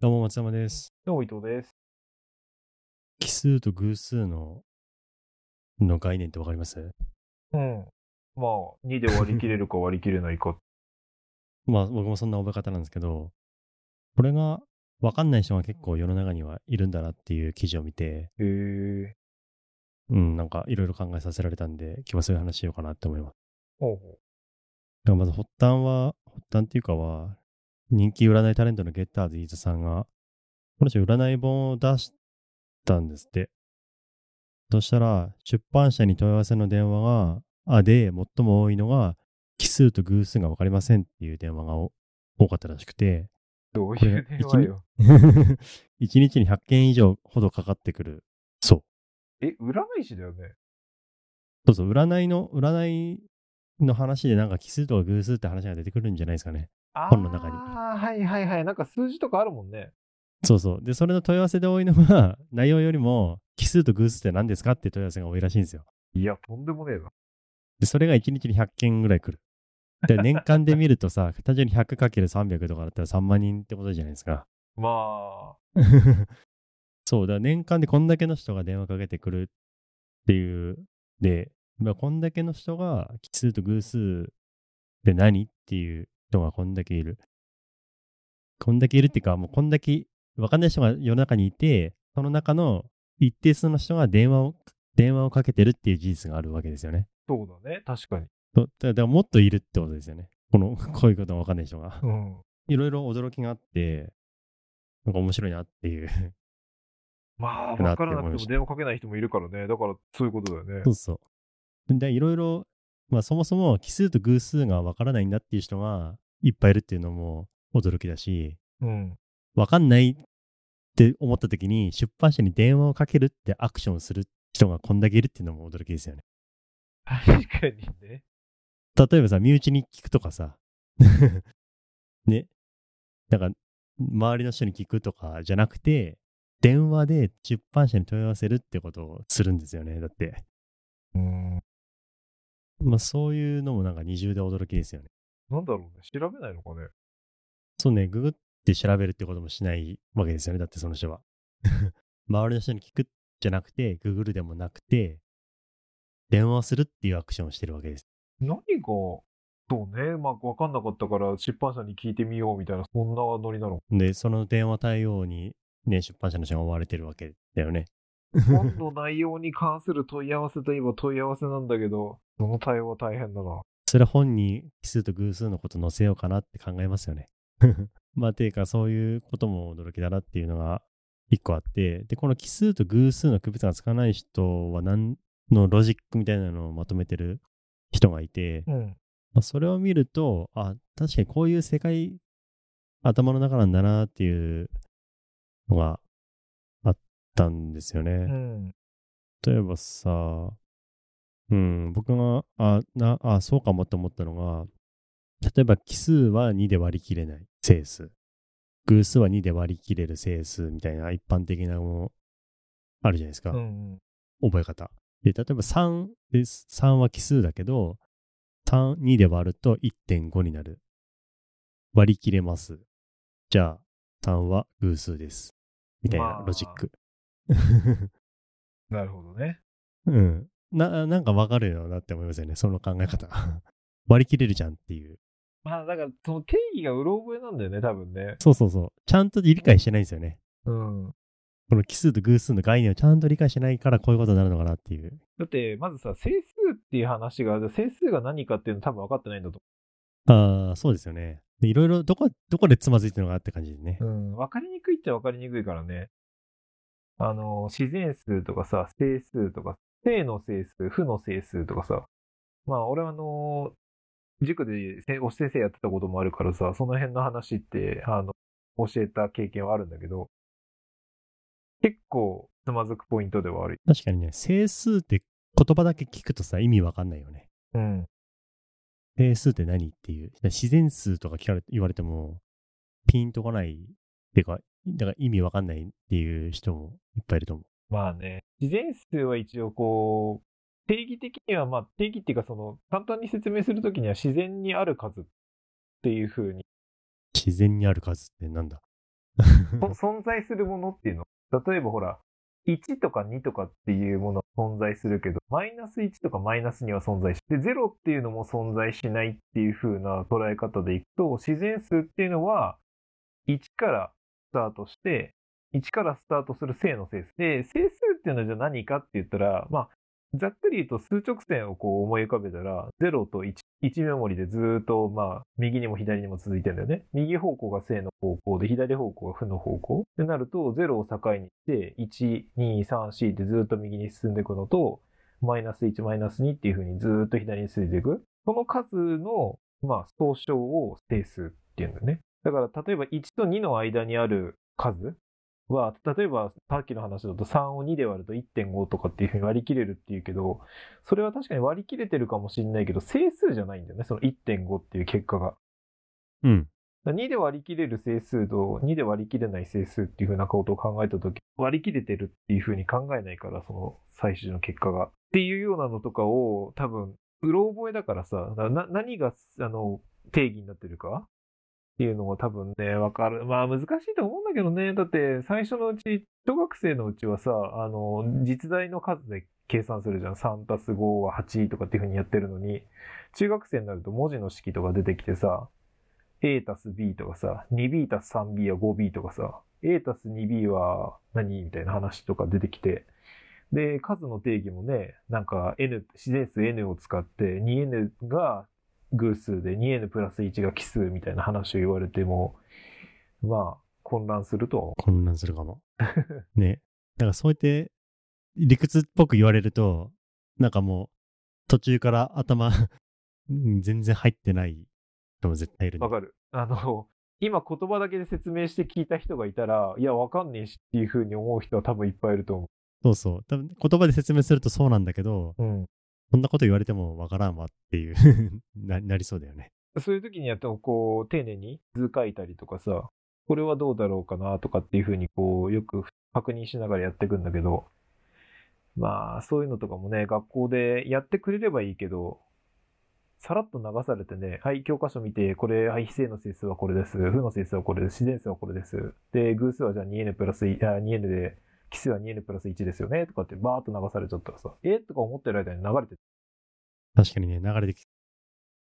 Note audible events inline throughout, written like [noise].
どうも松山です。どうも伊藤です。奇数と偶数のの概念ってわかります？うん。まあ、2で割り切れるか割り切れないか。[laughs] まあ僕もそんな覚え方なんですけど、これがわかんない人が結構世の中にはいるんだなっていう記事を見て、へえ。うん、なんかいろいろ考えさせられたんで、今日はそういう話しようかなって思います。ほうほだからまず発端は、発端っていうかは、人気占いタレントのゲッターズ飯田さんが、この人占い本を出したんですって。そしたら、出版社に問い合わせの電話が、あ、で、最も多いのが、奇数と偶数が分かりませんっていう電話がお多かったらしくて、どういう電話よ。1 [laughs] 日に100件以上ほどかかってくる。そう。え、占い師だよね。そうそう、占いの、占いの話でなんか奇数とか偶数って話が出てくるんじゃないですかね。本の中にああ、はいはいはい。なんか数字とかあるもんね。そうそう。で、それの問い合わせで多いのは、内容よりも、奇数と偶数って何ですかって問い合わせが多いらしいんですよ。いや、とんでもねえな。で、それが1日に100件ぐらい来る。で、年間で見るとさ、[laughs] 単純に 100×300 とかだったら3万人ってことじゃないですか。まあ、[laughs] そう、だから年間でこんだけの人が電話かけてくるっていう。で、まあ、こんだけの人が奇数と偶数って何っていう人がこんだけいる。こんだけいるっていうか、もうこんだけわかんない人が世の中にいて、その中の一定数の人が電話を、電話をかけてるっていう事実があるわけですよね。そうだね。確かに。だだからもっといるってことですよね。この、[laughs] こういうことがわかんない人が。うん。いろいろ驚きがあって、なんか面白いなっていう。まあ、わからなくてたも電話かけない人もいるからね。だから、そういうことだよねそ。うそう。で、いろいろ、まあそもそも奇数と偶数がわからないんだっていう人がいっぱいいるっていうのも驚きだし、うん。わかんないって思った時に出版社に電話をかけるってアクションをする人がこんだけいるっていうのも驚きですよね。確かにね。例えばさ、身内に聞くとかさ、[laughs] ね。なんか、周りの人に聞くとかじゃなくて、電話で出版社に問い合わせるってことをするんですよね。だって。うん。まあそういうのもなんか二重で驚きですよね。なんだろうね。調べないのかね。そうね、ググって調べるってこともしないわけですよね。だってその人は。[laughs] 周りの人に聞くじゃなくて、ググるでもなくて、電話をするっていうアクションをしてるわけです。何が、そうね。まあ、わかんなかったから、出版社に聞いてみようみたいな、そんなノリなの？で、その電話対応に、ね、出版社の人が追われてるわけだよね。[laughs] 本の内容に関する問い合わせといえば問い合わせなんだけど、その対応は大変だな。それは本に奇数と偶数のこと載せようかなって考えますよね。[laughs] まあ、ていうか、そういうことも驚きだなっていうのが一個あって、で、この奇数と偶数の区別がつかない人は何のロジックみたいなのをまとめてる人がいて、うん。まあ、それを見ると、あ、確かにこういう世界、頭の中なんだなっていうのがたんですよね。うん。例えばさ、うん、僕が、あ、な、あ、そうかもって思ったのが、例えば奇数は2で割り切れない整数。偶数は2で割り切れる整数みたいな一般的なものあるじゃないですか。うん。覚え方。で、例えば3です。3は奇数だけど、3、2で割ると1.5になる。割り切れます。じゃあ、3は偶数です。みたいまあなロジック。[laughs] なるほどね。うん。な、なんかわかるよなって思いますよね。その考え方。[laughs] 割り切れるじゃんっていう。まあ、だから、その定義がうろ覚えなんだよね、多分ね。そうそうそう。ちゃんと理解してないんですよね。うん。この奇数と偶数の概念をちゃんと理解してないからこういうことになるのかなっていう。だって、まずさ、整数っていう話が、整数が何かっていうの多分分かってないんだとああ、そうですよね。でいろいろ、どこ、どこでつまずいてるのかなって感じでね。思う。うん。分かりにくいっちゃ分かりにくいからね。あの、自然数とかさ、整数とか、正の整数、負の整数とかさ。まあ、俺はあの、塾でせ推し先生やってたこともあるからさ、その辺の話って、あの、教えた経験はあるんだけど、結構つまずくポイントではある。確かにね、整数って言葉だけ聞くとさ、意味わかんないよね。うん。整数って何っていう。自然数とか聞かれ言われても、ピンとこないっていうか、だから意味わかんないっていう人もいっぱいいると思う。まあね、自然数は一応こう、定義的には、まあ定義っていうかその、簡単に説明するときには自然にある数っていう風に。自然にある数ってなんだ？[laughs] そ存在するものっていうの？例えばほら、1とか2とかっていうもの存在するけど、マイナス1とかマイナス2は存在し、で、0っていうのも存在しないっていう風な捉え方でいくと、自然数っていうのは、1からスタートして、1からスタートする正の整数。で、整数っていうのはじゃあ何かって言ったら、まあ、ざっくり言うと数直線をこう思い浮かべたら、0と 1, 1メモリでずっと、まあ、右にも左にも続いてるんだよね。右方向が正の方向で、左方向が負の方向。ってなると、0を境にして、1、2、3、4ってずっと右に進んでいくのと、マイナス1、マイナス2っていう風にずっと左に進んでいく。その数の、まあ、総称を整数っていうんだよね。だから、例えば1と2の間にある数は、例えばさっきの話だと3を2で割ると1.5とかっていうふうに割り切れるっていうけど、それは確かに割り切れてるかもしれないけど、整数じゃないんだよね、その1.5っていう結果が。うん。2で割り切れる整数と2で割り切れない整数っていうふうなことを考えたとき、割り切れてるっていうふうに考えないから、その最終の結果が。っていうようなのとかを多分、うろ覚えだからさ、な何があの定義になってるかっていうのも多分ね、わかる。まあ難しいと思うんだけどね。だって最初のうち、小学生のうちはさ、あの、実在の数で計算するじゃん。3たす5は8とかっていう風にやってるのに、中学生になると文字の式とか出てきてさ、A たす B とかさ、2B たす 3B は 5B とかさ、A たす 2B は何みたいな話とか出てきて、で、数の定義もね、なんか N、自然数 N を使って 2N が偶数で 2n プラス1が奇数みたいな話を言われても、まあ、混乱すると。混乱するかも。[laughs] ね。だからそうやって理屈っぽく言われると、なんかもう途中から頭全然入ってない人も絶対いる、ね。わかる。あの、今言葉だけで説明して聞いた人がいたら、いや、わかんねえしっていうふうに思う人は多分いっぱいいると思う。そうそう。多分言葉で説明するとそうなんだけど、うん、そんなこと言われてもわからんわっていう [laughs] な、なりそうだよね。そういう時にやっても、こう、丁寧に図書いたりとかさ、これはどうだろうかなとかっていうふうに、こう、よく確認しながらやっていくんだけど、まあ、そういうのとかもね、学校でやってくれればいいけど、さらっと流されてね、はい、教科書見て、これ、はい、非正の整数はこれです。負の整数はこれです。自然数はこれです。で、偶数はじゃあ 2n プラス、2n で奇数は 2n プラス1ですよねとかってバーっと流されちゃったらさ、え？とか思ってる間に流れて確かにね、流れてき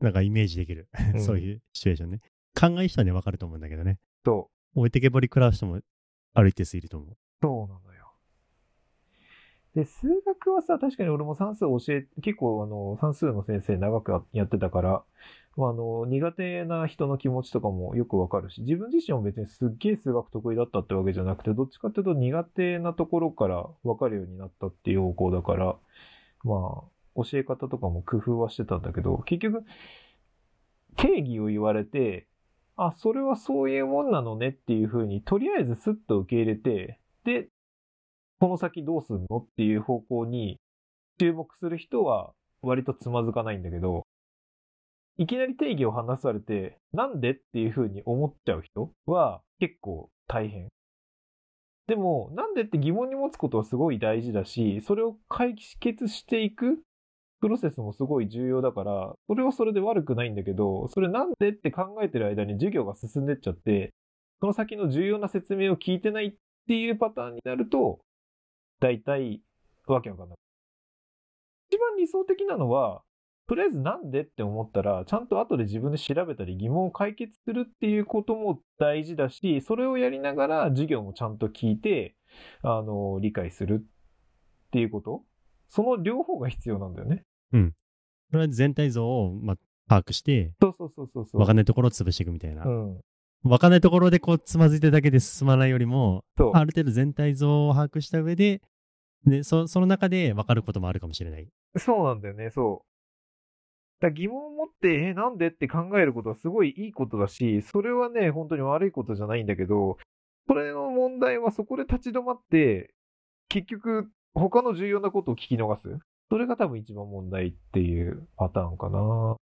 なんかイメージできる。うん、[laughs] そういうシチュエーションね。考え人はね、わかると思うんだけどね。そう。置いてけぼり食らう人もある一定数いると思う。そうなのよ。で、数学はさ、確かに俺も算数教え、結構あの、算数の先生長くやってたから、まあ、あの、苦手な人の気持ちとかもよくわかるし、自分自身も別にすっげえ数学得意だったってわけじゃなくて、どっちかっていうと苦手なところからわかるようになったっていう方向だから、まあ、教え方とかも工夫はしてたんだけど、結局、定義を言われて、あ、それはそういうもんなのねっていうふうに、とりあえずスッと受け入れて、で、この先どうすんのっていう方向に注目する人は割とつまずかないんだけど、いきなり定義を話されて、なんでっていう風に思っちゃう人は結構大変。でも、なんでって疑問に持つことはすごい大事だし、それを解決していくプロセスもすごい重要だから、それはそれで悪くないんだけど、それなんでって考えてる間に授業が進んでっちゃって、その先の重要な説明を聞いてないっていうパターンになると、大体、わけわかんない。一番理想的なのは、とりあえずなんでって思ったら、ちゃんと後で自分で調べたり疑問を解決するっていうことも大事だし、それをやりながら授業もちゃんと聞いて、あの、理解するっていうことその両方が必要なんだよね。うん。それは全体像を、ま、把握して、そうそうそうそうそう。わかんないところを潰していくみたいな。うん。わかんないところでこうつまずいてるだけで進まないよりも、ある程度全体像を把握した上で、で、そその中で分かることもあるかもしれない。そうなんだよね、そう。だ疑問を持って、え、なんでって考えることはすごいいいことだし、それはね、本当に悪いことじゃないんだけど、これの問題はそこで立ち止まって、結局、他の重要なことを聞き逃す。それが多分一番問題っていうパターンかな。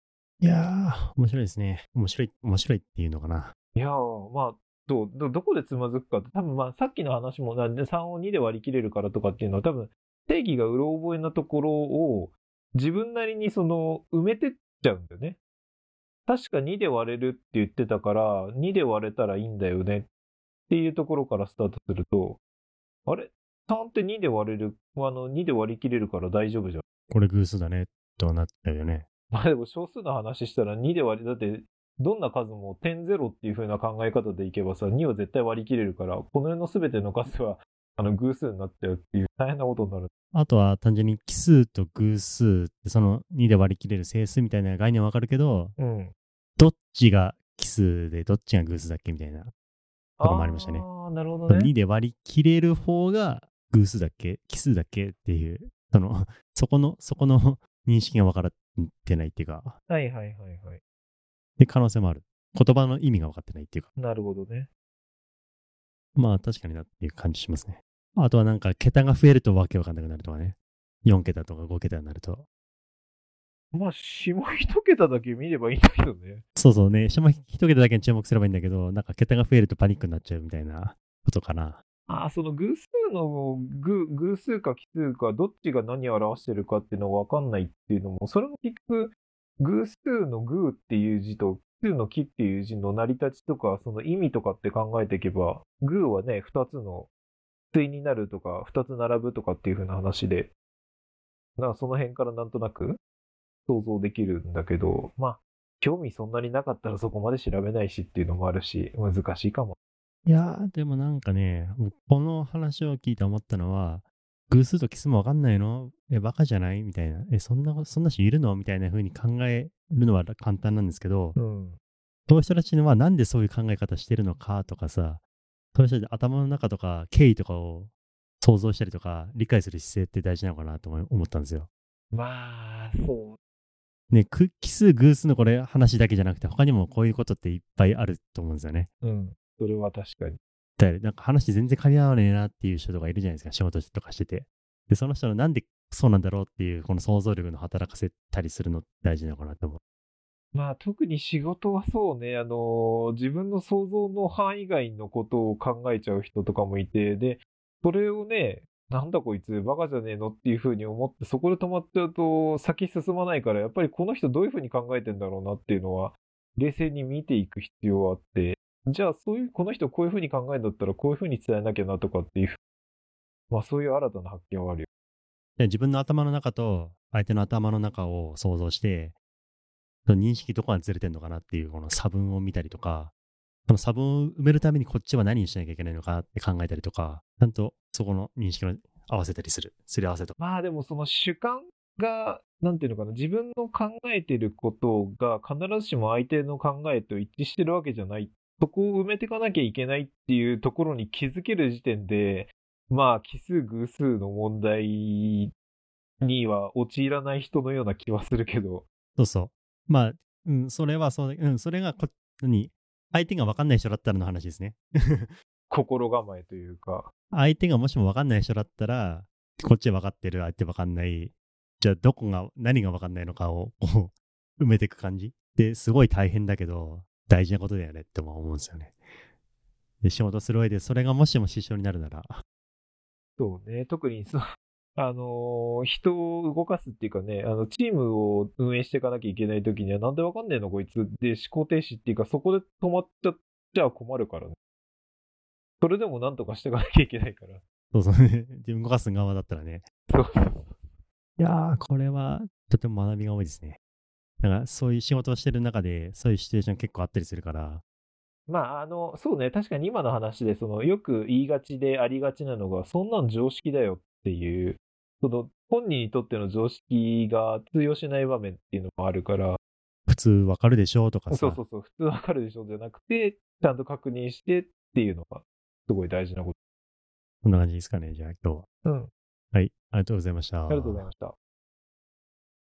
いやー、面白いですね。面白い、面白いっていうのかな。いやー、まあ、どど、どこでつまずくかって、多分まあさっきの話もなんで3を2で割り切れるからとかっていうのは多分定義がうろ覚えなところを自分なりにその埋めてっちゃうんだよね。確か2で割れるって言ってたから、2で割れたらいいんだよねっっていうところからスタートすると、あれ ?3 って2で割れる、あの、2で割り切れるから大丈夫じゃん。これ偶数だね、となったよね。まあでも少数の話したら2で割り、だって、どんな数も点0っていう風な考え方でいけばさ、2は絶対割り切れるから、この世の全ての数は、あの、偶数になっちゃうっていう大変なことになる。あとは単純に奇数と偶数ってその2で割り切れる整数みたいな概念はわかるけど、うん。どっちが奇数でどっちが偶数だっけみたいな。とこもありましたねああ、なるほどね。2で割り切れる方が偶数だっけ奇数だっけっていう、その、[laughs] そこの、そこの認識が分からってないっていうか、はいはいはいはい。で、可能性もある。言葉の意味が分かってないっていうか、なるほどね。まあ確かになっていう感じしますね。あとはなんか、桁が増えるとわけわかんなくなるとかね。4桁とか5桁になると。まあ、下一桁だけ見ればいいんだけどね。そうそうね、下一桁だけに注目すればいいんだけど、なんか桁が増えるとパニックになっちゃうみたいなことかな。ああ、その偶数の偶偶数か奇数か、どっちが何を表してるかっていうのがわかんないっていうのも、それも結局、偶数の偶っていう字と奇数の奇っていう字の成り立ちとか、その意味とかって考えていけば、偶はね、二つの対になるとか、二つ並ぶとかっていう風な話で、だからその辺からなんとなく想像できるんだけど、まあ、興味そんなになかったらそこまで調べないしっていうのもあるし、難しいかも。いやー、でもなんかね、僕この話を聞いて思ったのは、偶数と奇数もわかんないの？え、バカじゃない？みたいな。え、そんな、そんな人いるの？みたいな風に考えるのは簡単なんですけど、うん。そういう人たちはなんでそういう考え方してるのかとかさ、そういう人たち頭の中とか経緯とかを想像したりとか理解する姿勢って大事なのかなと思ったんですよ。まあ、そうね、く奇数偶数のこれ話だけじゃなくて他にもこういうことっていっぱいあると思うんですよね。うん。それは確かに。だからなんか話全然噛み合わねえなっていう人とかいるじゃないですか、仕事とかしてて。で、その人のなんでそうなんだろうっていうこの想像力の働かせたりするの大事なのかなと思う。まあ、特に仕事はそうね、あの、自分の想像の範囲外のことを考えちゃう人とかもいて、で、それをね、なんだこいつ、バカじゃねえのっていうふうに思って、そこで止まっちゃうと先進まないから、やっぱりこの人どういうふうに考えてんだろうなっていうのは、冷静に見ていく必要はあって、じゃあそういう、この人こういうふうに考えるんだったらこういうふうに伝えなきゃなとかっていう、まあそういう新たな発見はあるよ。自分の頭の中と相手の頭の中を想像して、認識どこがずれてんのかなっていうこの差分を見たりとか、その差分を埋めるためにこっちは何をしなきゃいけないのかって考えたりとか、ちゃんとそこの認識を合わせたりする。すり合わせとか。まあでもその主観が、なんていうのかな、自分の考えてることが必ずしも相手の考えと一致してるわけじゃない。そこを埋めていかなきゃいけないっていうところに気づける時点で、まあ奇数偶数の問題には陥らない人のような気はするけど、そうそう。まあ、うん、それはそう、うん、それがこに、相手が分かんない人だったらの話ですね。心構えというか、相手がもしも分かんない人だったら、こっちは分かってる、相手分かんない。じゃあ、どこが、何が分かんないのかを、こう、埋めていく感じで、すごい大変だけど、大事なことだよねっても思うんですよね。で、仕事する上で、それがもしも支障になるなら、そうね、特にその、あのー人を動かすっていうかね、あの、チームを運営していかなきゃいけないときには、なんでわかんねえのこいつで思考停止っていうか、そこで止まっちゃっちゃ困るからね。それでもなんとかしていかなきゃいけないから。そうそうね、自分動かす側だったらね。そうそう。いやー、これは、とても学びが多いですね。だから、そういう仕事をしてる中で、そういうシチュエーション結構あったりするから、まあ、あの、そうね、確かに今の話で、その、よく言いがちでありがちなのが、そんなん常識だよっていう、その、本人にとっての常識が通用しない場面っていうのもあるから、普通わかるでしょうとかさ、そうそうそう、普通わかるでしょじゃなくて、ちゃんと確認してっていうのが、すごい大事なこそんな感じですかね、じゃあ今日は。と。うん。はい、ありがとうございました。ありがとうございました。